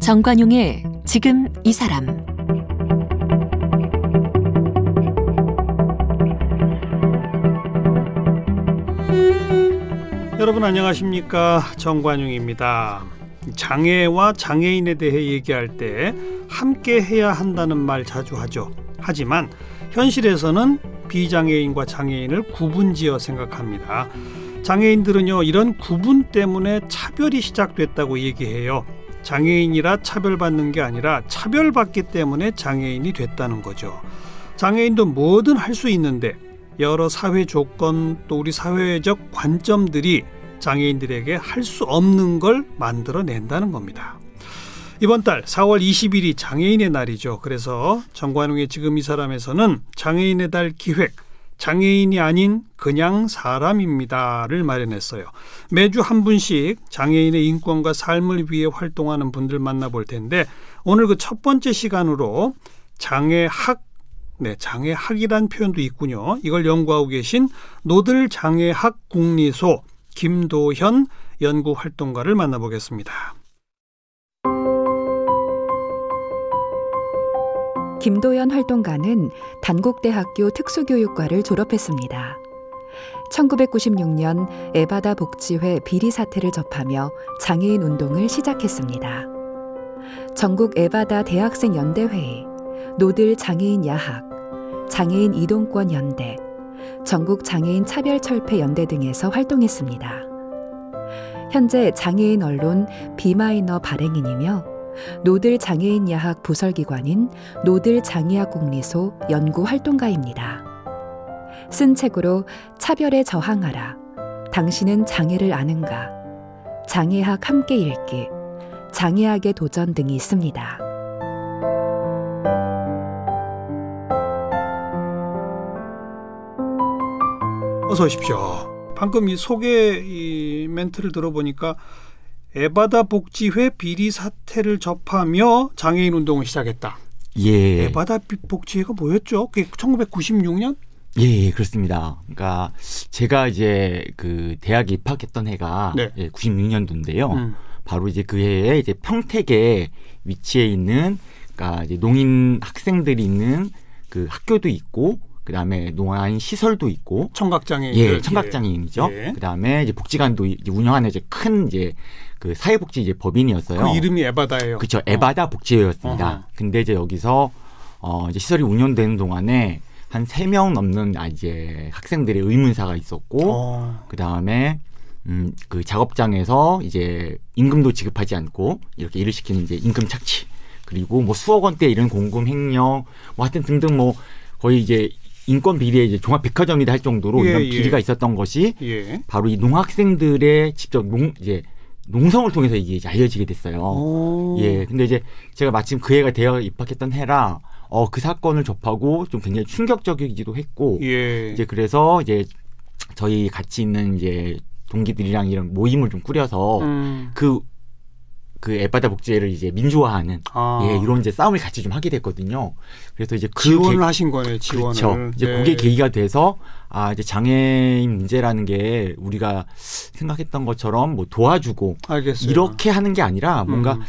정관용의 지금 이 사람 여러분 안녕하십니까 정관용입니다. 장애와 장애인에 대해 얘기할 때 함께 해야 한다는 말 자주 하죠. 하지만 현실에서는 비장애인과 장애인을 구분지어 생각합니다. 장애인들은요 이런 구분 때문에 차별이 시작됐다고 얘기해요. 장애인이라 차별받는 게 아니라 차별받기 때문에 장애인이 됐다는 거죠. 장애인도 뭐든 할 수 있는데 여러 사회 조건 또 우리 사회적 관점들이 장애인들에게 할 수 없는 걸 만들어낸다는 겁니다. 이번 달 4월 20일이 장애인의 날이죠. 그래서 정관웅의 지금 이 사람에서는 장애인의 달 기획 장애인이 아닌 그냥 사람입니다를 마련했어요. 매주 한 분씩 장애인의 인권과 삶을 위해 활동하는 분들 만나볼 텐데 오늘 그 첫 번째 시간으로 장애학 네, 장애학이란 표현도 있군요. 이걸 연구하고 계신 노들 장애학 국리소 김도현 연구 활동가를 만나보겠습니다. 김도연 활동가는 단국대학교 특수교육과를 졸업했습니다. 1996년 에바다 복지회 비리 사태를 접하며 장애인 운동을 시작했습니다. 전국 에바다 대학생 연대회의, 노들 장애인 야학, 장애인 이동권 연대, 전국 장애인 차별 철폐 연대 등에서 활동했습니다. 현재 장애인 언론 비마이너 발행인이며 노들 장애인 야학 부설기관인 노들 장애학 국리소 연구 활동가입니다. 쓴 책으로 차별에 저항하라. 당신은 장애를 아는가? 장애학 함께 읽기. 장애학의 도전 등이 있습니다. 어서 오십시오. 방금 이 소개 이 멘트를 들어보니까 에바다 복지회 비리 사태를 접하며 장애인 운동을 시작했다. 예. 에바다 복지회가 뭐였죠? 그게 1996년? 예, 그렇습니다. 그러니까 제가 이제 그 대학에 입학했던 해가 네. 예, 96년도인데요. 음. 바로 이제 그 해에 이제 평택에 위치해 있는 그러니까 이제 농인 학생들이 있는 그 학교도 있고 그다음에 농아인 시설도 있고 청각장애인. 예, 청각장애인이죠. 예. 그다음에 이제 복지관도 이제 운영하는 이제 큰 이제 그 사회복지 이제 법인이었어요. 그 이름이 에바다예요. 그렇죠. 에바다 복지회였습니다. 어허. 근데 이제 여기서 어 이제 시설이 운영되는 동안에 한 세 명 넘는 아 이제 학생들의 의문사가 있었고 어. 그다음에 음 그 작업장에서 이제 임금도 지급하지 않고 이렇게 일을 시키는 이제 임금 착취 그리고 뭐 수억 원대 이런 공금 횡령 뭐 하여튼 등등 뭐 거의 이제 인권 비리에 이제 종합 백화점이다 할 정도로 예, 이런 예. 비리가 있었던 것이 예. 바로 이 농학생들의 직접 농 이제 농성을 통해서 이게 이제 알려지게 됐어요. 오. 예, 근데 이제 제가 마침 그 해가 대학에 입학했던 해라, 어, 그 사건을 접하고 좀 굉장히 충격적이기도 했고, 예. 이제 그래서 이제 저희 같이 있는 이제 동기들이랑 이런 모임을 좀 꾸려서 음. 그, 그 에바다 복지회를 이제 민주화하는, 아. 예, 이런 이제 싸움을 같이 좀 하게 됐거든요. 그래서 이제 그 지원을 계- 하신 거네, 지원을. 그렇죠. 이제 네. 그게 계기가 돼서 아 이제 장애인 문제라는 게 우리가 생각했던 것처럼 뭐 도와주고 알겠어요. 이렇게 하는 게 아니라 뭔가 음.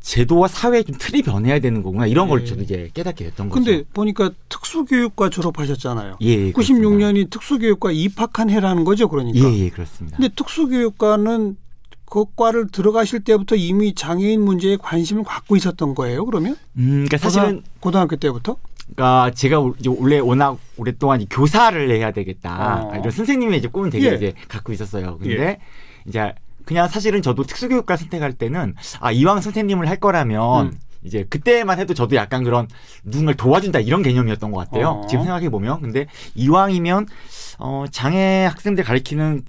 제도와 사회 좀 틀이 변해야 되는 거구나 이런 걸 예. 저도 이제 깨닫게 됐던 거죠. 근데 보니까 특수교육과 졸업하셨잖아요. 예, 96년이 특수교육과 입학한 해라는 거죠, 그러니까. 예, 예, 그렇습니다. 근데 특수교육과는 그 과를 들어가실 때부터 이미 장애인 문제에 관심을 갖고 있었던 거예요, 그러면? 음, 그러니까 사실은 고등, 학 교 때부터? 그러니까 제가 원래 워낙 오랫동안 이 교사를 해야 되겠다 어. 이런 선생님의 이제 꿈은 되게 예. 이제 갖고 있었어요. 근데 예. 이제 그냥 사실은 저도 특수교육과 선택할 때는 아 이왕 선생님을 할 거라면 음. 이제 그때만 해도 저도 약간 그런 누군가를 도와준다 이런 개념이었던 것 같아요. 어. 지금 생각해 보면 근데 이왕이면 어 장애 학생들 가르치는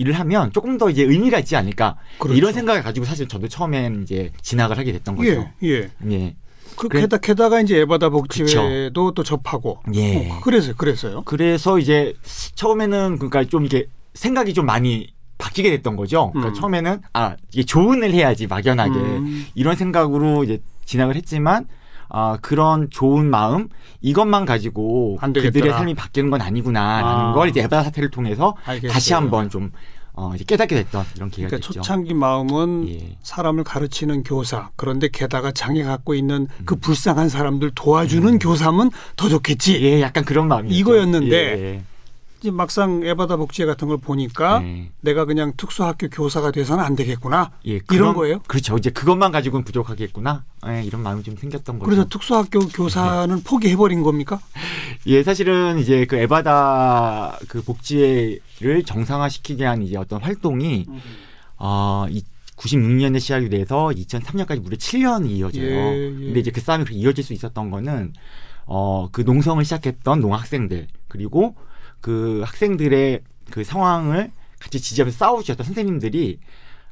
일을 하면 조금 더 이제 의미가 있지 않을까 그렇죠. 이런 생각을 가지고 사실 저도 처음엔 이제 진학을 하게 됐던 거죠. 예, 예. 예. 그, 그래- 게다, 게다가 이제 에바다 복지회도 또 접하고. 예. 어, 그래서, 그랬어요. 그래서 이제 처음에는 그러니까 좀 이게 생각이 좀 많이 바뀌게 됐던 거죠. 그러니까 음. 처음에는 아 이게 좋은 일 해야지 막연하게 음. 이런 생각으로 이제 진학을 했지만 아 그런 좋은 마음 이것만 가지고. 그들의 삶이 바뀌는 건 아니구나라는 아. 걸 이제 에바다 사태를 통해서 알겠어요. 다시 한번 좀 어, 이제 깨닫게 됐던 이런 기회가 그러니까 됐죠. 초창기 마음은 예. 사람을 가르치는 교사 그런데 게다가 장애 갖고 있는 그 음. 불쌍한 사람들 도와주는 교사면 더 좋겠지. 예, 약간 그런 마음이 이거였는데 이제 막상 에바다 복지회 같은 걸 보니까 예. 내가 그냥 특수학교 교사가 돼서는 안 되겠구나. 예, 이런 그런- 거예요? 그렇죠. 이제 그것만 가지고는 부족하겠구나. 예, 이런 마음이 좀 생겼던 거죠. 그래서 특수학교 교사는 포기해버린 겁니까? 예, 사실은 이제 그 에바다 그 복지회를 정상화시키기 위한 이제 어떤 활동이 어, 이 96년에 시작이 돼서 2003년까지 무려 7년이 이어져요. 예, 예. 근데 이제 그 싸움이 그렇게 이어질 수 있었던 거는 어, 그 농성을 시작했던 농학생들 그리고 그 학생들의 그 상황을 같이 지지하면서 싸우셨던 선생님들이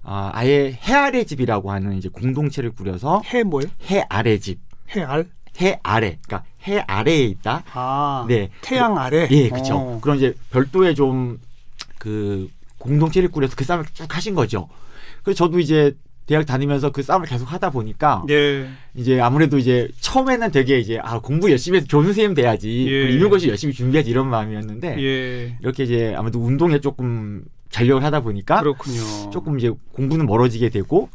아, 아예 해 아래 집이라고 하는 이제 공동체를 꾸려서 해 뭐예요? 해 아래 집, 해알? 해 아래, 그러니까 해 아래에 있다. 아, 네. 태양 아래. 예, 그렇죠. 어. 그런 이제 별도의 좀 그 공동체를 꾸려서 그 싸움을 쭉 하신 거죠. 그래서 저도 이제 대학 다니면서 그 싸움을 계속 하다 보니까 예. 이제 아무래도 이제 처음에는 되게 이제 아 공부 열심히 해서 좋은 선생님 돼야지 예. 임용고시 열심히 준비해야지 이런 마음이었는데 예. 이렇게 이제 아무래도 운동에 조금 전력을 하다 보니까 그렇군요. 조금 이제 공부는 멀어지게 되고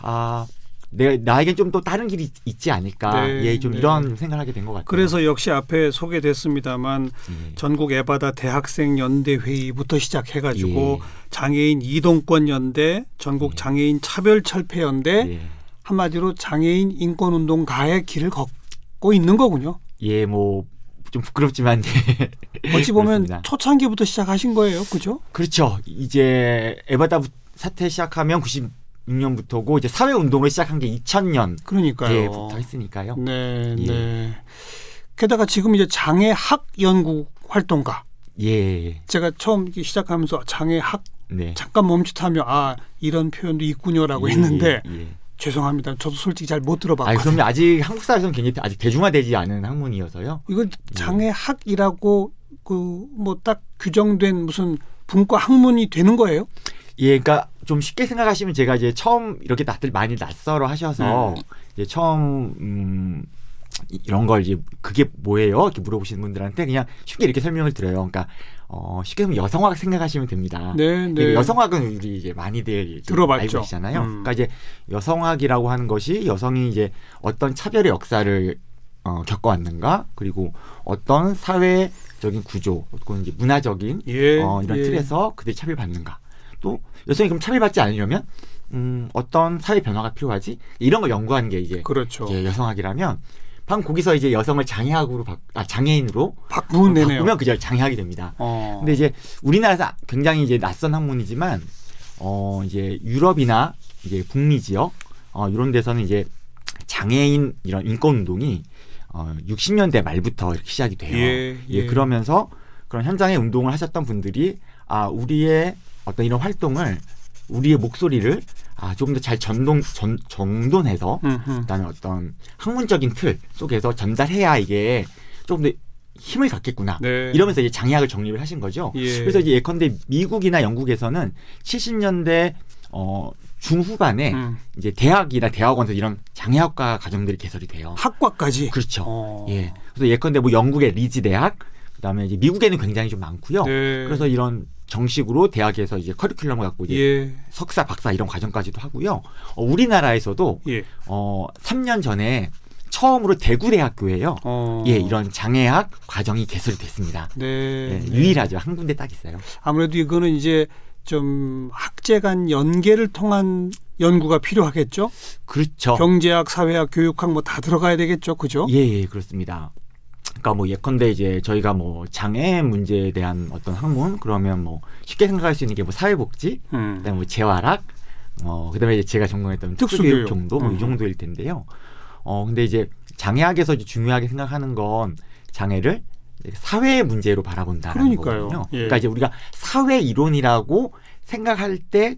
아 내가 나에겐 좀 또 다른 길이 있지 않을까 네, 예좀 네. 이런 생각을 하게 된 것 같아요. 그래서 역시 앞에 소개됐습니다만 예. 전국 에바다 대학생 연대 회의부터 시작해가지고 예. 장애인 이동권 연대, 전국 예. 장애인 차별 철폐 연대, 예. 한마디로 장애인 인권 운동가의 길을 걷고 있는 거군요. 예, 뭐 좀 부끄럽지만 네. 어찌 보면 그렇습니다. 초창기부터 시작하신 거예요, 그죠? 그렇죠. 이제 에바다 사태 시작하면 96년부터고 이제 사회 운동을 시작한 게 2000년 그러니까요. 했으니까요. 네, 예. 네. 게다가 지금 이제 장애 학 연구 활동가. 예. 제가 처음 시작하면서 장애 학 네. 잠깐 멈칫하며 아 이런 표현도 있군요라고 예, 했는데 예, 예. 죄송합니다. 저도 솔직히 잘 못 들어봤거든요. 그럼요. 아직 한국 사회에서는 굉장히 아직 대중화되지 않은 학문이어서요. 이거 장애 학이라고 그 뭐 딱 규정된 무슨 분과 학문이 되는 거예요? 예, 그러니까 좀 쉽게 생각하시면 제가 이제 처음 이렇게 다들 많이 낯설어 하셔서 음. 이제 처음 음 이- 이런 걸 이제 그게 뭐예요? 이렇게 물어보시는 분들한테 그냥 쉽게 이렇게 설명을 드려요. 그러니까 어 쉽게 보면 여성학 생각하시면 됩니다. 네, 네. 예, 여성학은 우리 이제 많이들 좀 들어봤죠. 알고 계시잖아요. 음. 그러니까 이제 여성학이라고 하는 것이 여성이 이제 어떤 차별의 역사를 어, 겪어왔는가 그리고 어떤 사회적인 구조 혹은 이제 문화적인 예. 어, 이런 예. 틀에서 그들이 차별받는가 또 여성이 그럼 차별받지 않으려면 음, 어떤 사회 변화가 필요하지 이런 걸 연구하는 게 이제 그렇죠. 예, 여성학이라면 방금 거기서 이제 여성을 장애학으로 바, 아, 장애인으로 바꾸면. 바꾸면 그저 장애학이 됩니다. 어. 근데 이제 우리나라에서 굉장히 이제 낯선 학문이지만 어 이제 유럽이나 이제 북미 지역 어 이런 데서는 이제 장애인 이런 인권 운동이 어 60년대 말부터 이렇게 시작이 돼요. 예, 예. 그러면서 그런 현장에 운동을 하셨던 분들이 아 우리의 어떤 이런 활동을 우리의 목소리를 아 조금 더 잘 전동 전 정돈해서. 그다음에 어떤 학문적인 틀 속에서 전달해야 이게 조금 더 힘을 갖겠구나. 네. 이러면서 이제 장애학을 정립을 하신 거죠. 예. 그래서 이제 예컨대 미국이나 영국에서는 70년대 어 중후반에 음. 이제 대학이나 대학원에서 이런 장애학과 과정들이 개설이 돼요. 학과까지. 그렇죠. 어. 예. 그래서 예컨대 뭐 영국의 리즈 대학, 그다음에 이제 미국에는 굉장히 좀 많고요. 네. 그래서 이런 정식으로 대학에서 이제 커리큘럼을 갖고 이제 예. 석사, 박사 이런 과정까지도 하고요. 어, 우리나라에서도 예. 어 3년 전에 처음으로 대구대학교에요. 어. 예, 이런 장애학 과정이 개설이 됐습니다. 네. 예, 네. 유일하죠. 한 군데 딱 있어요. 아무래도 이거는 이제 좀 학제 간 연계를 통한 연구가 필요하겠죠. 그렇죠. 경제학, 사회학, 교육학 뭐 다 들어가야 되겠죠. 그죠? 예, 예, 그렇습니다. 그러니까 뭐 예컨대 이제 저희가 뭐 장애 문제에 대한 어떤 학문 그러면 뭐 쉽게 생각할 수 있는 게 뭐 사회복지, 음. 그다음에 뭐 재활학, 어 그다음에 이제 제가 전공했던 특수교육. 정도 뭐 음. 이 정도일 텐데요. 어 근데 이제 장애학에서 이제 중요하게 생각하는 건 장애를 사회 문제로 바라본다는 그러니까요. 거거든요. 예. 그러니까 이제 우리가 사회 이론이라고 생각할 때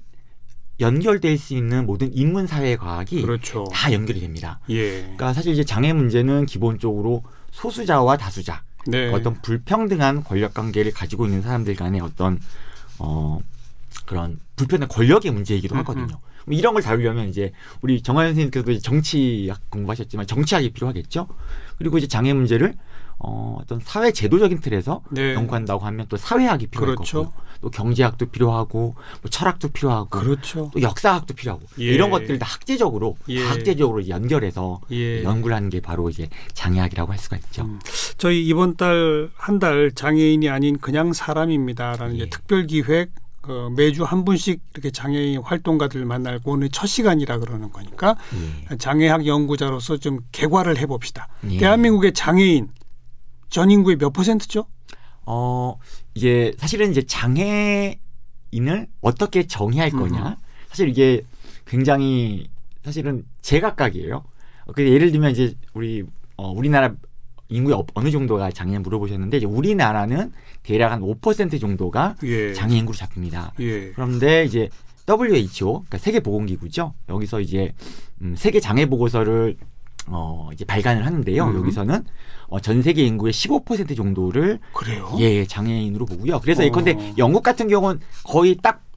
연결될 수 있는 모든 인문 사회 과학이 그렇죠. 다 연결이 됩니다. 예. 그러니까 사실 이제 장애 문제는 기본적으로 소수자와 다수자 네. 어떤 불평등한 권력 관계를 가지고 있는 사람들 간의 어떤 어 그런 불편한 권력의 문제이기도 음, 하거든요. 뭐 이런 걸 다루려면 이제 우리 정환 선생님께서도 정치학 공부하셨지만 정치학이 필요하겠죠. 그리고 이제 장애 문제를 어, 어떤 사회 제도적인 틀에서 네. 연구한다고 하면 또 사회학이 필요할 그렇죠. 거고 또 경제학도 필요하고 뭐 철학도 필요하고 그렇죠. 또 역사학도 필요하고 예. 이런 것들 다 학제적으로 예. 다 학제적으로 연결해서 예. 연구를 하는 게 바로 이제 장애학이라고 할 수가 있죠. 음. 저희 이번 달 한 달 장애인이 아닌 그냥 사람입니다라는 예. 특별 기획 어, 매주 한 분씩 이렇게 장애인 활동가들 만나고 오늘 첫 시간이라 그러는 거니까 예. 장애학 연구자로서 좀 개괄을 해봅시다. 예. 대한민국의 장애인 전 인구의 몇 퍼센트죠? 어, 이제 사실은 이제 장애인을 어떻게 정의할 음. 거냐. 사실 이게 굉장히 사실은 제각각이에요. 어, 그 예를 들면 이제 우리 어, 우리나라 인구의 어- 어느 정도가 장애인 물어보셨는데 이제 우리나라는 대략 한 5% 정도가 예. 장애 인 구로 잡힙니다. 예. 그런데 이제 WHO, 그러니까 세계 보건기구죠. 여기서 이제 음, 세계 장애 보고서를 어 이제 발간을 하는데요. 음. 여기서는 어, 전 세계 인구의 15% 정도를 그래요? 예 장애인으로 보고요. 그래서 어. 예컨대 영국 같은 경우는 거의 딱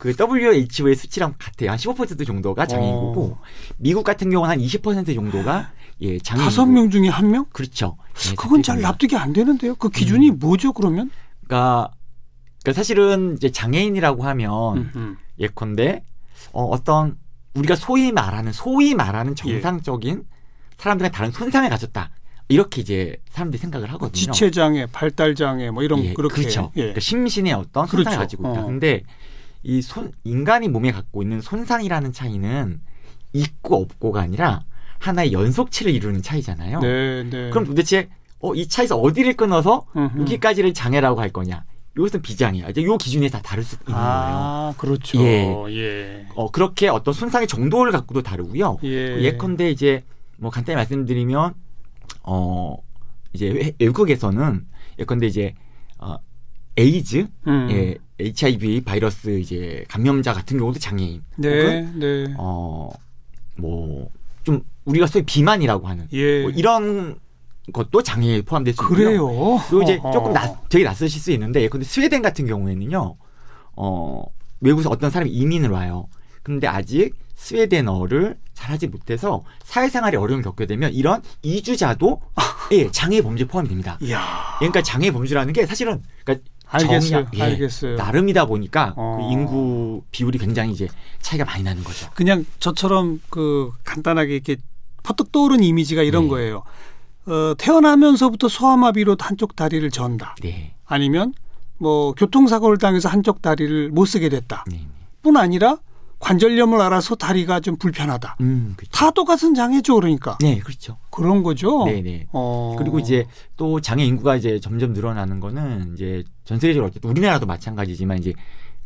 그 WHO의 수치랑 같아요. 한 15% 정도가 장애인구고 어. 미국 같은 경우는 한 20% 정도가 예 장애인. 다섯 명 중에 한 명? 그렇죠. 예, 그건 잘. 납득이 안 되는데요. 그 기준이 음. 뭐죠, 그러면? 그러니까, 그러니까 사실은 이제 장애인이라고 하면 음, 음. 예컨대 어, 어떤 우리가 소위 말하는 소위 예. 말하는 정상적인 사람들과 다른 손상을 가졌다 이렇게 이제 사람들이 생각을 하거든요. 지체 장애, 발달 장애 뭐 이런 예, 그렇게 그렇죠. 예. 그러니까 심신의 어떤 손상을 그렇죠. 가지고 있다. 어. 근데 이 손, 인간이 몸에 갖고 있는 손상이라는 차이는 있고 없고가 아니라 하나의 연속체를 이루는 차이잖아요. 네, 네. 그럼 도대체 어, 이 차에서 어디를 끊어서 음흠. 여기까지를 장애라고 할 거냐? 이것은 비장애야. 이제 요 기준에 다 다를 수 있는 거예요. 아, 그렇죠. 예. 예. 어, 그렇게 어떤 손상의 정도를 갖고도 다르고요. 예. 예컨대 이제 뭐 간단히 말씀드리면 어 이제 외- 외국에서는 예컨대 이제 어 에이즈, 음. 예, HIV 바이러스 이제 감염자 같은 경우도 장애인. 네, 혹은 네. 어뭐 좀 우리가 소위 비만이라고 하는 예. 뭐 이런 것도 장애에 포함될 수 있고요. 그래요. 그리고 이제 어허. 조금 낯, 되게 낯서실 수 있는데 예컨대 스웨덴 같은 경우에는요. 어 외국에서 어떤 사람이 이민을 와요. 근데 아직 스웨덴어를 잘하지 못해서 사회생활에 어려움을 겪게 되면 이런 이주자도 예, 장애 범죄에 포함이 됩니다. 이야. 그러니까 장애 범죄라는 게 사실은 그러니까 알겠어요. 정의야- 예, 알겠어요. 나름이다 보니까 어. 그 인구 비율이 굉장히 이제 차이가 많이 나는 거죠. 그냥 저처럼 그 간단하게 이렇게 퍼뜩 떠오른 이미지가 이런 네. 거예요. 어, 태어나면서부터 소아마비로 한쪽 다리를 전다. 네. 아니면 뭐 교통사고를 당해서 한쪽 다리를 못 쓰게 됐다. 네. 네. 뿐 아니라 관절염을 알아서 다리가 좀 불편하다. 음, 그렇죠. 다 똑같은 장애죠, 그러니까. 네, 그렇죠. 그런 거죠. 네, 네. 어. 그리고 이제 또 장애 인구가 이제 점점 늘어나는 거는 이제 전 세계적으로 어쨌든 우리나라도 마찬가지지만 이제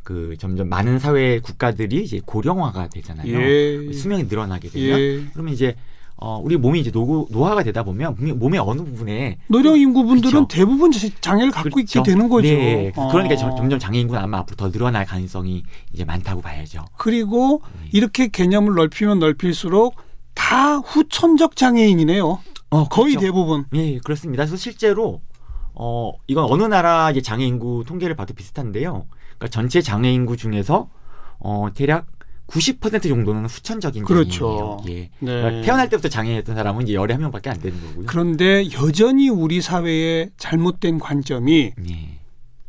그 점점 많은 사회 국가들이 이제 고령화가 되잖아요. 예. 수명이 늘어나게 되면 예. 그러면 이제 어 우리 몸이 이제 노, 노화가 되다 보면 몸의- 어느 부분에 노령 인구분들은 그렇죠. 대부분 자- 장애를 갖고 그렇죠. 있게 되는 거죠. 네. 그러니까 어. 점- 점점 장애 인구는 아마 앞으로 더 늘어날 가능성이 이제 많다고 봐야죠. 그리고 네. 이렇게 개념을 넓히면 넓힐수록 다 후천적 장애인이네요. 어, 거의 그렇죠. 대부분. 예, 그렇습니다. 그래서 실제로 어 이건 어느 나라 이제 장애 인구 통계를 봐도 비슷한데요. 그러니까 전체 장애 인구 중에서 어 대략 90% 정도는 후천적인 그렇죠. 장애예요. 예. 네. 그러니까 태어날 때부터 장애였던 사람은 이제 열에 한 명밖에 안 되는 거고요. 그런데 여전히 우리 사회의 잘못된 관점이 예.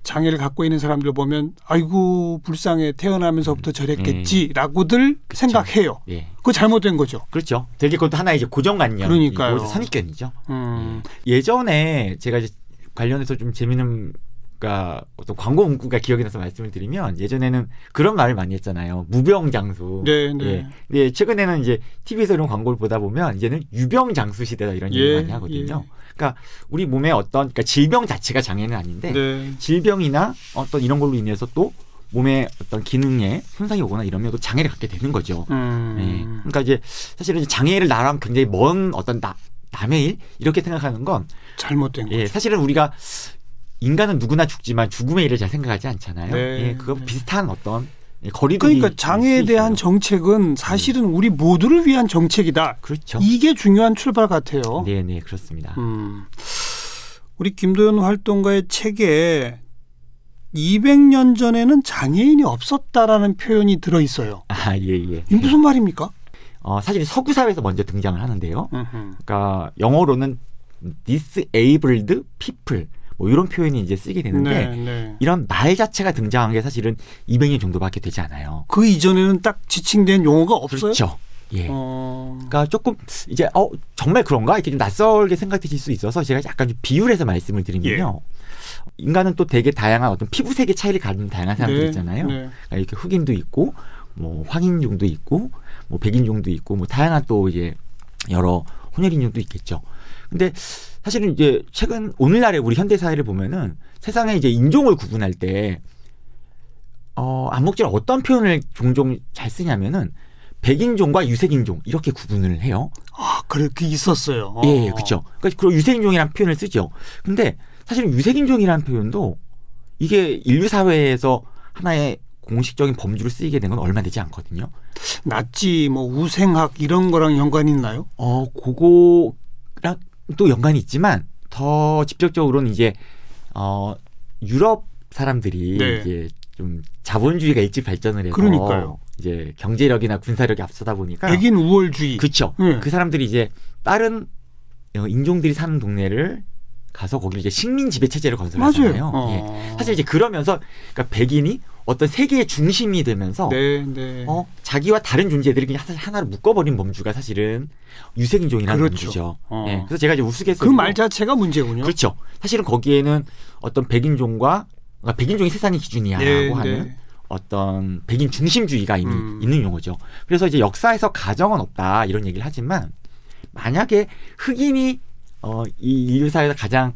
장애를 갖고 있는 사람들 보면 아이고 불쌍해 태어나면서부터 저랬겠지라고들 생각해요. 예. 그거 잘못된 거죠. 그렇죠. 되게 그것도 하나의 이제 고정관념. 그러니까요. 선입견이죠. 음. 예전에 제가 이제 관련해서 좀 재미있는 그러니까 어떤 광고 문구가 기억이 나서 말씀을 드리면 예전에는 그런 말을 많이 했잖아요. 무병 장수. 네, 네. 예. 근데 최근에는 이제 TV에서 이런 광고를 보다 보면 이제는 유병 장수 시대다 이런 예, 얘기 많이 하거든요. 그러니까 우리 몸에 어떤 그러니까 질병 자체가 장애는 아닌데 네. 질병이나 어떤 이런 걸로 인해서 또 몸의 어떤 기능에 손상이 오거나 이러면 또 장애를 갖게 되는 거죠. 음. 예. 그러니까 이제 사실은 이제 장애를 나랑 굉장히 먼 어떤 나, 남의 일 이렇게 생각하는 건 잘못된 거죠. 예, 사실은 우리가 인간은 누구나 죽지만 죽음의 일을 잘 생각하지 않잖아요. 네. 예, 그거 비슷한 어떤 예, 거리두기 그러니까 장애에 대한 정책은 사실은 우리 모두를 위한 정책이다. 그렇죠. 이게 중요한 출발 같아요. 네, 네, 그렇습니다. 음. 우리 김도현 활동가의 책에 200년 전에는 장애인이 없었다라는 표현이 들어 있어요. 아, 예, 예. 이게 무슨 말입니까? 어, 사실 서구 사회에서 먼저 등장을 하는데요. 음흠. 그러니까 영어로는 disabled people 뭐 이런 표현이 이제 쓰게 되는데 네, 네. 이런 말 자체가 등장한 게 사실은 200년 정도밖에 되지 않아요. 그 이전에는 딱 지칭된 용어가 없어요. 그렇죠. 예. 어... 그러니까 조금 이제 어 정말 그런가 이렇게 좀 낯설게 생각되실 수 있어서 제가 약간 좀 비유를 해서 말씀을 드리면요. 인간은 또 되게 다양한 어떤 피부색의 차이를 가진 다양한 사람들 네, 있잖아요. 네. 그러니까 이렇게 흑인도 있고 뭐 황인종도 있고 뭐 백인종도 있고 뭐 다양한 또 이제 여러 혼혈인종도 있겠죠. 근데 사실은 이제 최근 오늘날의 우리 현대 사회를 보면은 세상에 이제 인종을 구분할 때 어, 암묵적으로 어떤 표현을 종종 잘 쓰냐면은 백인종과 유색인종 이렇게 구분을 해요. 아, 그렇게 있었어요. 어. 예, 그렇죠. 그러니까 그런 유색인종이라는 표현을 쓰죠. 근데 사실은 유색인종이라는 표현도 이게 인류 사회에서 하나의 공식적인 범주로 쓰이게 된 건 얼마 되지 않거든요. 낫지, 뭐 우생학 이런 거랑 연관이 있나요? 어, 그거랑 또 연관이 있지만 더 직접적으로는 이제 어 유럽 사람들이 네. 이제 좀 자본주의가 일찍 발전을 해서 그러니까요. 이제 경제력이나 군사력이 앞서다 보니까 백인 우월주의. 그렇죠. 네. 그 사람들이 이제 다른 어, 인종들이 사는 동네를 가서 거기 이제 식민 지배 체제를 건설하잖아요. 맞아요. 어. 예. 사실 이제 그러면서 그러니까 백인이 어떤 세계의 중심이 되면서 네, 네. 어, 자기와 다른 존재들이 그냥 사실 하나로 묶어버린 범주가 사실은 유색인종이라는 그렇죠. 범주죠. 어. 예. 그래서 제가 이제 우스갯소리로 그 말 자체가 문제군요. 그렇죠. 사실은 거기에는 어떤 백인종과 그러니까 백인종이 세상의 기준이야라고 네, 하는 네. 어떤 백인 중심주의가 이미 음. 있는 용어죠. 그래서 이제 역사에서 가정은 없다 이런 얘기를 하지만 만약에 흑인이 어, 이 인류 사회에서 가장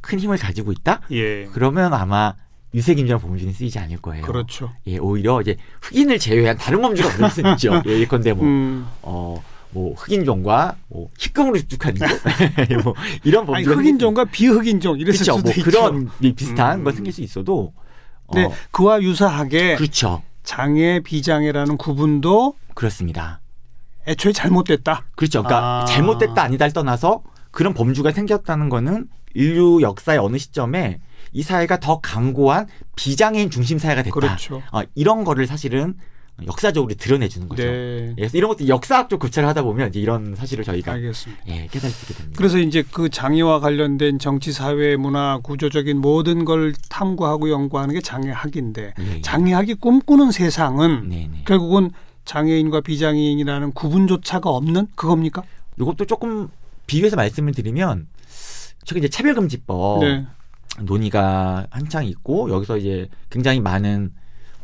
큰 힘을 가지고 있다? 예. 그러면 아마 유색인종 범주는 쓰이지 않을 거예요. 그렇죠. 예, 오히려 이제 흑인을 제외한 다른 범주가 부를 수 있죠. 예, 예컨대 뭐, 음. 어, 뭐 흑인종과 뭐 희금으로 축축한 인종, 뭐 이런 범주가 흑인종과 비흑인종 이랬을 그렇죠. 수도 뭐 있죠. 그런 이 비슷한 음. 거 생길 수 있어도 어, 네, 그와 유사하게 그렇죠. 장애 비장애라는 구분도 그렇습니다. 애초에 잘못됐다. 그렇죠. 그러니까 아. 잘못됐다 아니다를 떠나서 그런 범주가 생겼다는 거는 인류 역사의 어느 시점에 이 사회가 더 강고한 비장애인 중심 사회가 됐다. 그렇죠. 어, 이런 거를 사실은 역사적으로 드러내주는 거죠. 네. 예, 그래서 이런 것도 역사학적 구체를 하다 보면 이제 이런 사실을 저희가 알겠습니다. 예, 깨달을 수 있게 됩니다. 그래서 이제 그 장애와 관련된 정치, 사회, 문화, 구조적인 모든 걸 탐구하고 연구하는 게 장애학인데 예, 예. 장애학이 꿈꾸는 세상은 네, 네. 결국은 장애인과 비장애인이라는 구분조차가 없는 그겁니까? 이것도 조금 비교해서 말씀을 드리면 최근 이제 차별금지법 네. 논의가 한창 있고 여기서 이제 굉장히 많은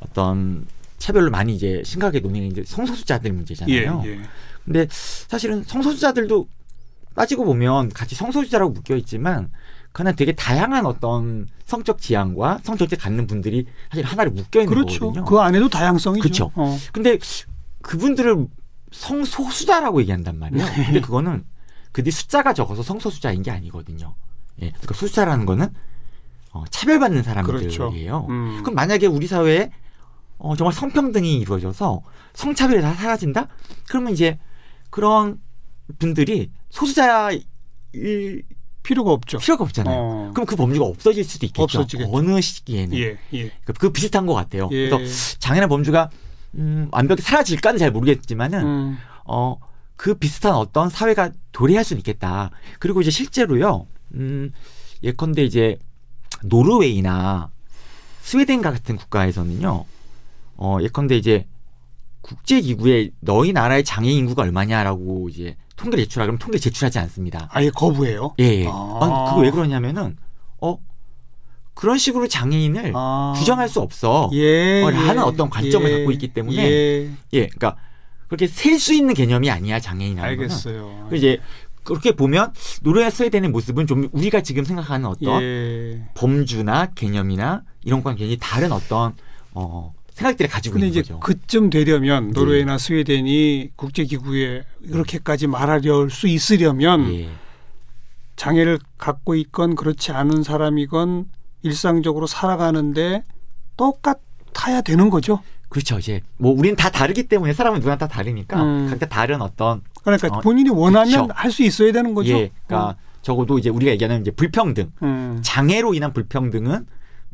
어떤 차별로 많이 이제 심각하게 논의가 이제 성소수자들 예, 문제잖아요. 예. 근데 사실은 성소수자들도 따지고 보면 같이 성소수자라고 묶여 있지만 그러나 되게 다양한 어떤 성적 지향과 성적을 갖는 분들이 사실 하나를 묶여 있는 그렇죠. 거거든요. 그 안에도 다양성이죠. 그렇죠. 어. 근데 그분들을 성소수자라고 얘기한단 말이에요. 네. 근데 그거는 그들이 숫자가 적어서 성소수자인 게 아니거든요. 예. 그러니까 소수자라는 거는 어, 차별받는 사람들이에요. 그렇죠. 음. 그럼 만약에 우리 사회에 어, 정말 성평등이 이루어져서 성차별이 다 사라진다? 그러면 이제 그런 분들이 소수자일 필요가 없죠. 필요가 없잖아요. 어. 그럼 그 범주가 없어질 수도 있겠죠. 없어지겠죠. 어느 시기에는. 예, 예. 그, 그 비슷한 것 같아요. 예. 그래서 장애나 범주가 음, 완벽히 사라질까는 잘 모르겠지만은 음. 어, 그 비슷한 어떤 사회가 도래할 수는 있겠다. 그리고 이제 실제로요, 음, 예컨대 이제 노르웨이나 스웨덴 같은 국가에서는요, 어, 예컨대 이제 국제기구에 너희 나라의 장애인 인구가 얼마냐라고 이제 통계를 제출하 그러면 통계 제출하지 않습니다. 아예 거부해요. 예, 예. 아. 아니, 그거 왜 그러냐면은, 어, 그런 식으로 장애인을 아. 규정할 수 없어. 예, 어, 예, 하는 어떤 관점을 예, 갖고 있기 때문에 예, 예, 그러니까 그렇게 셀 수 있는 개념이 아니야 장애인이라는 거는. 알겠어요. 그 이제 그렇게 보면 노르웨이 스웨덴의 모습은 좀 우리가 지금 생각하는 어떤 예. 범주나 개념이나 이런 거랑 굉장히 다른 어떤 어 생각들을 가지고 있는 거죠. 그쯤 되려면 네. 노르웨이나 스웨덴이 국제기구에 그렇게까지 말하려 수 있으려면 예. 장애를 갖고 있건 그렇지 않은 사람이건 일상적으로 살아가는데 똑같아야 되는 거죠. 그렇죠. 이제 뭐 우리는 다 다르기 때문에 사람은 누구나 다 다르니까 음. 각자 다른 어떤 그러니까 어, 본인이 원하면. 할 수 있어야 되는 거죠. 예, 그러니까 적어도 이제 우리가 얘기하는 이제 불평등, 음. 장애로 인한 불평등은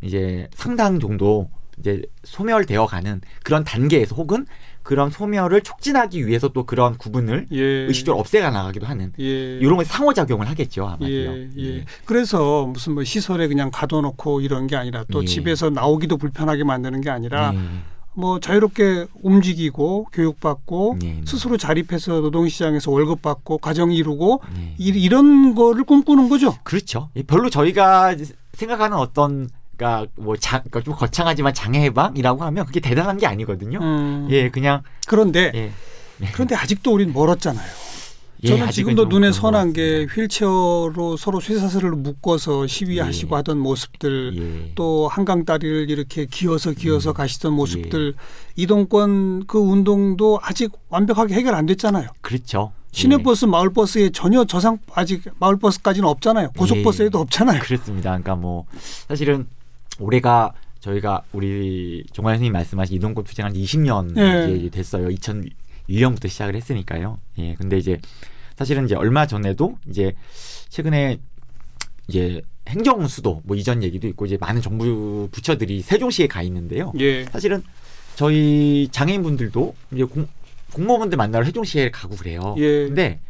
이제 상당 정도 이제 소멸되어 가는 그런 단계에서 혹은 그런 소멸을 촉진하기 위해서 또 그런 구분을 예. 의식적으로 없애가 나가기도 하는 예. 이런 건 상호작용을 하겠죠 아마도요. 예, 예. 그래서 무슨 뭐 시설에 그냥 가둬놓고 이런 게 아니라 또 예. 집에서 나오기도 불편하게 만드는 게 아니라 네. 뭐 자유롭게 움직이고 교육받고 네, 네. 스스로 자립해서 노동시장에서 월급 받고 가정 이루고 네. 이, 이런 거를 꿈꾸는 거죠. 그렇죠. 예, 별로 저희가 생각하는 어떤 그러니까 뭐 장, 그러니까 좀 거창하지만 장애 해방이라고 하면 그게 대단한 게 아니거든요. 음. 예, 그냥 그런데 예. 네. 그런데 아직도 우린 멀었잖아요. 예, 저는 지금도 좀 눈에 선한 것 게. 휠체어로 서로 쇠사슬을 묶어서 시위하시고 예. 하던 모습들 예. 또 한강 다리를 이렇게 기어서 기어서 음. 가시던 모습들 이동권 그 운동도 아직 완벽하게 해결 안 됐잖아요. 그렇죠. 시내버스, 마을버스에 전혀 저상 아직 마을버스까지는 없잖아요. 고속버스에도 예. 없잖아요. 그렇습니다. 그러니까 뭐 사실은 올해가 저희가 우리 종관 선생님 말씀하신 이동권 투쟁한 지 20년 예. 이제 됐어요. 2001년부터 시작을 했으니까요. 예. 근데 이제 사실은 이제 얼마 전에도 이제 최근에 이제 행정수도 뭐 이전 얘기도 있고 이제 많은 정부 부처들이 세종시에 가 있는데요. 예. 사실은 저희 장애인분들도 이제 공, 공무원분들 만나러 세종시에 가고 그래요. 예. 근데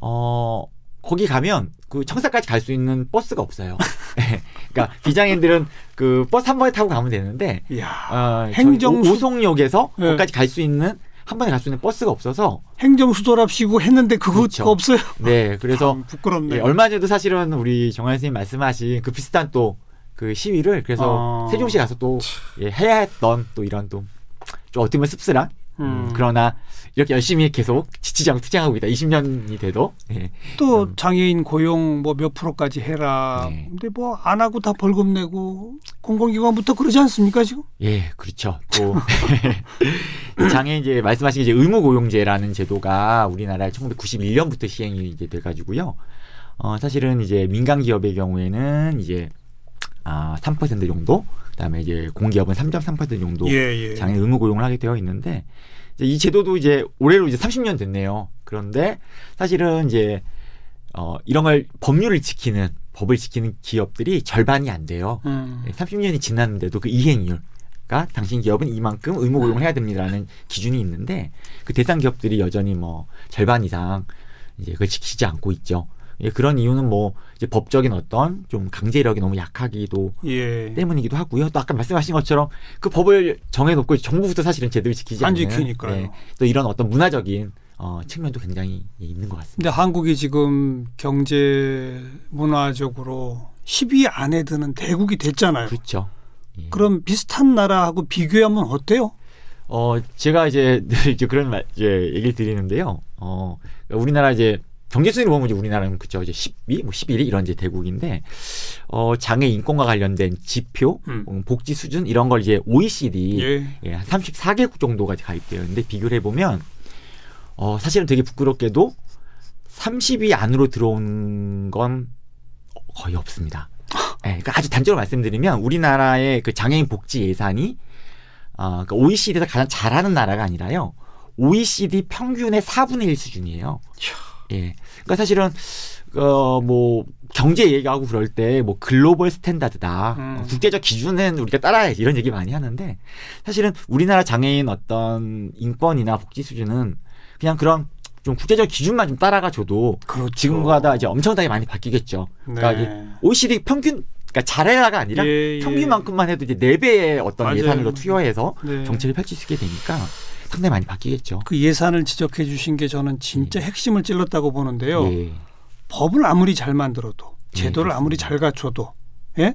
어 거기 가면 그 청사까지 갈 수 있는 버스가 없어요. 네. 그러니까 비장애인들은 그 버스 한 번에 타고 가면 되는데 이야. 어, 행정 행정 오송역에서 예. 거기까지 갈 수 있는 한 번에 갈 수 있는 버스가 없어서 행정 수도랍시고 했는데 그거 그렇죠. 없어요. 네 그래서 참 부끄럽네. 예, 얼마 전에도 사실은 우리 정환 선생님 말씀하신 그 비슷한 또 그 시위를 그래서 아. 세종시 가서 또 예, 해야 했던 또 이런 또 좀 어떻게 보면 씁쓸한 음, 음. 그러나 이렇게 열심히 계속 지치지 않고 투쟁하고 있다. 20년이 돼도 예. 또 음. 장애인 고용 뭐 몇 프로까지 해라. 네. 근데 뭐 안 하고 다 벌금 내고 공공기관부터 그러지 않습니까 지금? 예, 그렇죠. 또 장애 이제 말씀하신 이제 의무 고용제라는 제도가 우리나라에 1991년부터 시행이 이제 돼 가지고요. 어 사실은 이제 민간 기업의 경우에는 이제 아3% 정도, 그다음에 이제 공기업은 3.3% 정도 예, 예. 장애 의무 고용을 하게 되어 있는데 이제 이 제도도 이제 올해로 이제 30년 됐네요. 그런데 사실은 이제 어 이런 걸 법률을 지키는 법을 지키는 기업들이 절반이 안 돼요. 음. 30년이 지났는데도 그 이행률 가 당신 기업은 이만큼 의무 고용을 해야 됩니다라는 기준이 있는데 그 대상 기업들이 여전히 뭐 절반 이상 이제 그걸 지키지 않고 있죠. 예, 그런 이유는 뭐 이제 법적인 어떤 좀 강제력이 너무 약하기도 예. 때문이기도 하고요. 또 아까 말씀하신 것처럼 그 법을 정해놓고 정부부터 사실은 제대로 지키지 안 않는 지키니까요. 네, 또 이런 어떤 문화적인 어, 측면도 굉장히 있는 것 같습니다. 근데 한국이 지금 경제 문화적으로 10위 안에 드는 대국이 됐잖아요. 그렇죠. 예. 그럼 비슷한 나라하고 비교하면 어때요? 어, 제가 이제 늘 이제 그런 말, 이제 얘기를 드리는데요. 어, 우리나라 이제 경제 순위를 보면 이제 우리나라는 그죠 이제 10위, 뭐 11위 이런 이제 대국인데 어, 장애 인권과 관련된 지표, 음. 음, 복지 수준 이런 걸 이제 OECD 예. 예, 한 34개국 정도가 가입되어 있는데 비교를 해 보면 어, 사실은 되게 부끄럽게도 30위 안으로 들어온 건 거의 없습니다. 예, 그러니까 아주 단적으로 말씀드리면 우리나라의 그 장애인 복지 예산이 아, 그러니까 OECD에서 가장 잘하는 나라가 아니라요. OECD 평균의 4분의 1 수준이에요. 예. 그러니까 사실은 어 뭐 경제 얘기하고 그럴 때 뭐 글로벌 스탠다드다. 음. 어, 국제적 기준은 우리가 따라야지 이런 얘기 많이 하는데 사실은 우리나라 장애인 어떤 인권이나 복지 수준은 그냥 그런 좀 국제적 기준만 좀 따라가 줘도 그렇죠. 지금보다 이제 엄청나게 많이 바뀌겠죠. 그러니까 네. 이게 OECD 평균 그러니까 잘해라가 아니라 예, 예. 평균만큼만 해도 이제 네 배의 어떤 맞아요. 예산을 더 투여해서 네. 정책을 펼칠 수 있게 되니까 상당히 많이 바뀌겠죠. 그 예산을 지적해 주신 게 저는 진짜 핵심을 찔렀다고 보는데요. 예. 법을 아무리 잘 만들어도 예, 제도를 그렇습니다. 아무리 잘 갖춰도 예?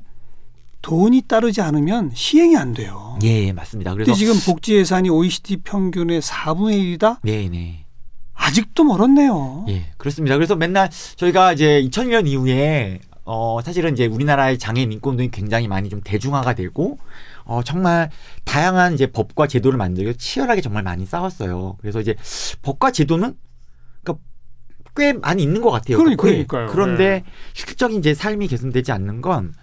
돈이 따르지 않으면 시행이 안 돼요. 예, 맞습니다. 그래서 지금 복지 예산이 OECD 평균의 4분의 1이다? 네, 네. 아직도 멀었네요. 예, 그렇습니다. 그래서 맨날 저희가 이제 2000년 이후에 어 사실은 이제 우리나라의 장애인 인권운동이 굉장히 많이 좀 대중화가 되고 어 정말 다양한 이제 법과 제도를 만들고 치열하게 정말 많이 싸웠어요. 그래서 이제 법과 제도는 그러니까 꽤 많이 있는 것 같아요. 그러니- 꽤. 그러니까요. 그런데 실질적인 이제 삶이 개선되지 않는 건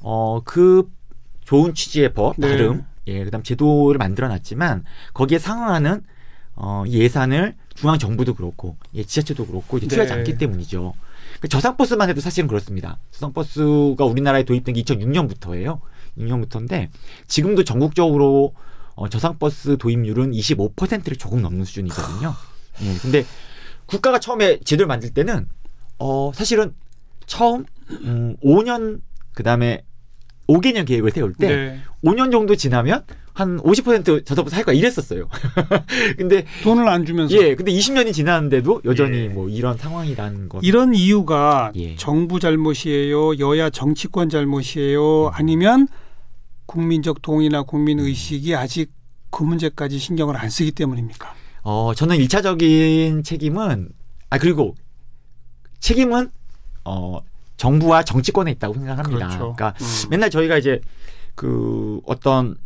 어 그 좋은 취지의 법 네. 나름 예 그다음 제도를 만들어놨지만 거기에 상응하는 어 예산을 중앙 정부도 그렇고 예 지자체도 그렇고 이제 투여하지 네. 않기 때문이죠. 그 저상버스만 해도 사실은 그렇습니다. 저상버스가 우리나라에 도입된 게 2006년부터예요. 2006년부터인데 지금도 전국적으로 어, 저상버스 도입률은 25%를 조금 넘는 수준이거든요. 예, 근데 국가가 처음에 제도를 만들 때는 어, 사실은 처음 음, 5년 그다음에 5개년 계획을 세울 때 네. 5년 정도 지나면 한 50% 저작버스 할 거야 이랬었어요. 근데 돈을 안 주면서 예, 근데 20년이 지났는데도 여전히 예. 뭐 이런 상황이라는 것. 이런 이유가 예. 정부 잘못이에요, 여야 정치권 잘못이에요, 아니면 국민적 동의나 국민 의식이 아직 그 문제까지 신경을 안 쓰기 때문입니까? 어, 저는 일차적인 책임은 아 그리고 책임은 어 정부와 정치권에 있다고 생각합니다. 그렇죠. 러니까 음. 맨날 저희가 이제 그 어떤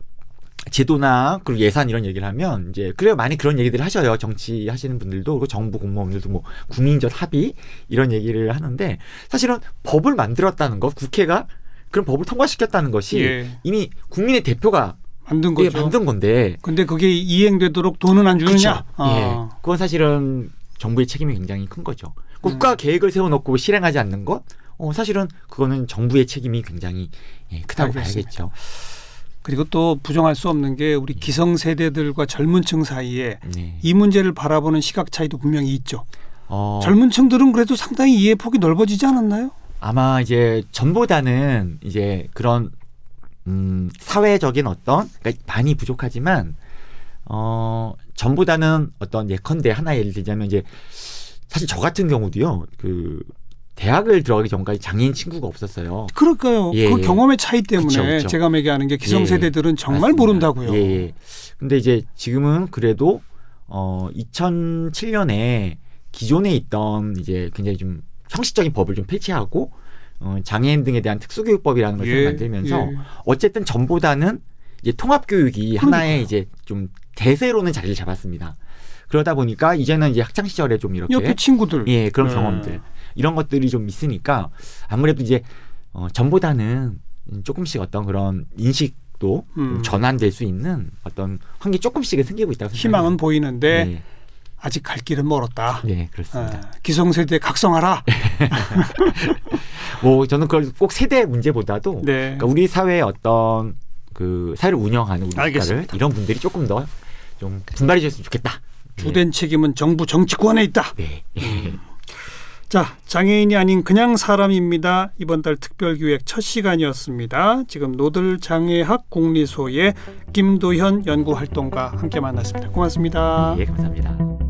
제도나 그리고 예산 이런 얘기를 하면 이제 그래요 많이 그런 얘기들을 하셔요 정치 하시는 분들도 그리고 정부 공무원들도 뭐 국민적 합의 이런 얘기를 하는데 사실은 법을 만들었다는 것 국회가 그런 법을 통과시켰다는 것이 예, 이미 국민의 대표가 만든 예, 거죠. 만든 건데 근데 그게 이행되도록 돈은 안 주느냐? 그렇죠. 예. 아. 그건 사실은 정부의 책임이 굉장히 큰 거죠. 국가 음. 계획을 세워놓고 실행하지 않는 것, 어, 사실은 그거는 정부의 책임이 굉장히 예, 크다고 알겠습니다. 봐야겠죠. 그리고 또 부정할 수 없는 게 우리 기성 세대들과 젊은층 사이에 네. 이 문제를 바라보는 시각 차이도 분명히 있죠. 어, 젊은층들은 그래도 상당히 이해 폭이 넓어지지 않았나요? 아마 이제 전보다는 이제 그런 음, 사회적인 어떤 그러니까 많이 부족하지만 어, 전보다는 어떤 예컨대 하나 예를 들자면 이제 사실 저 같은 경우도요 그 대학을 들어가기 전까지 장애인 친구가 없었어요. 그럴까요? 예, 그 예. 경험의 차이 때문에 그쵸, 그쵸. 제가 얘기하는 게 기성세대들은 정말 맞습니다. 모른다고요. 예, 예. 근데 이제 지금은 그래도 어 2007년에 기존에 있던 이제 굉장히 좀 형식적인 법을 좀 폐지하고 어 장애인 등에 대한 특수교육법이라는 것을 예, 만들면서 예. 어쨌든 전보다는 이제 통합 교육이 하나의 이제 좀 대세로는 자리를 잡았습니다. 그러다 보니까 이제는 이제 학창 시절에 좀 이렇게 옆에 친구들. 예, 그런 네. 경험들 이런 것들이 좀 있으니까 아무래도 이제 어, 전보다는 조금씩 어떤 그런 인식도 좀 음. 전환될 수 있는 어떤 환경이 조금씩은 생기고 있다고 희망은 생각합니다. 보이는데 네, 아직 갈 길은 멀었다. 네, 그렇습니다. 아, 기성세대 각성하라. 뭐 저는 그걸 꼭 세대 문제보다도 네. 그러니까 우리 사회의 어떤 그 사회를 운영하는 우리 국가를 알겠습니다. 이런 분들이 조금 더 좀 분발해 주셨으면 좋겠다. 네. 주된 책임은 정부 정치권에 있다. 네. 자, 장애인이 아닌 그냥 사람입니다. 이번 달 특별 기획 첫 시간이었습니다. 지금 노들 장애학 공리소의 김도현 연구 활동가 함께 만났습니다. 고맙습니다. 예, 감사합니다.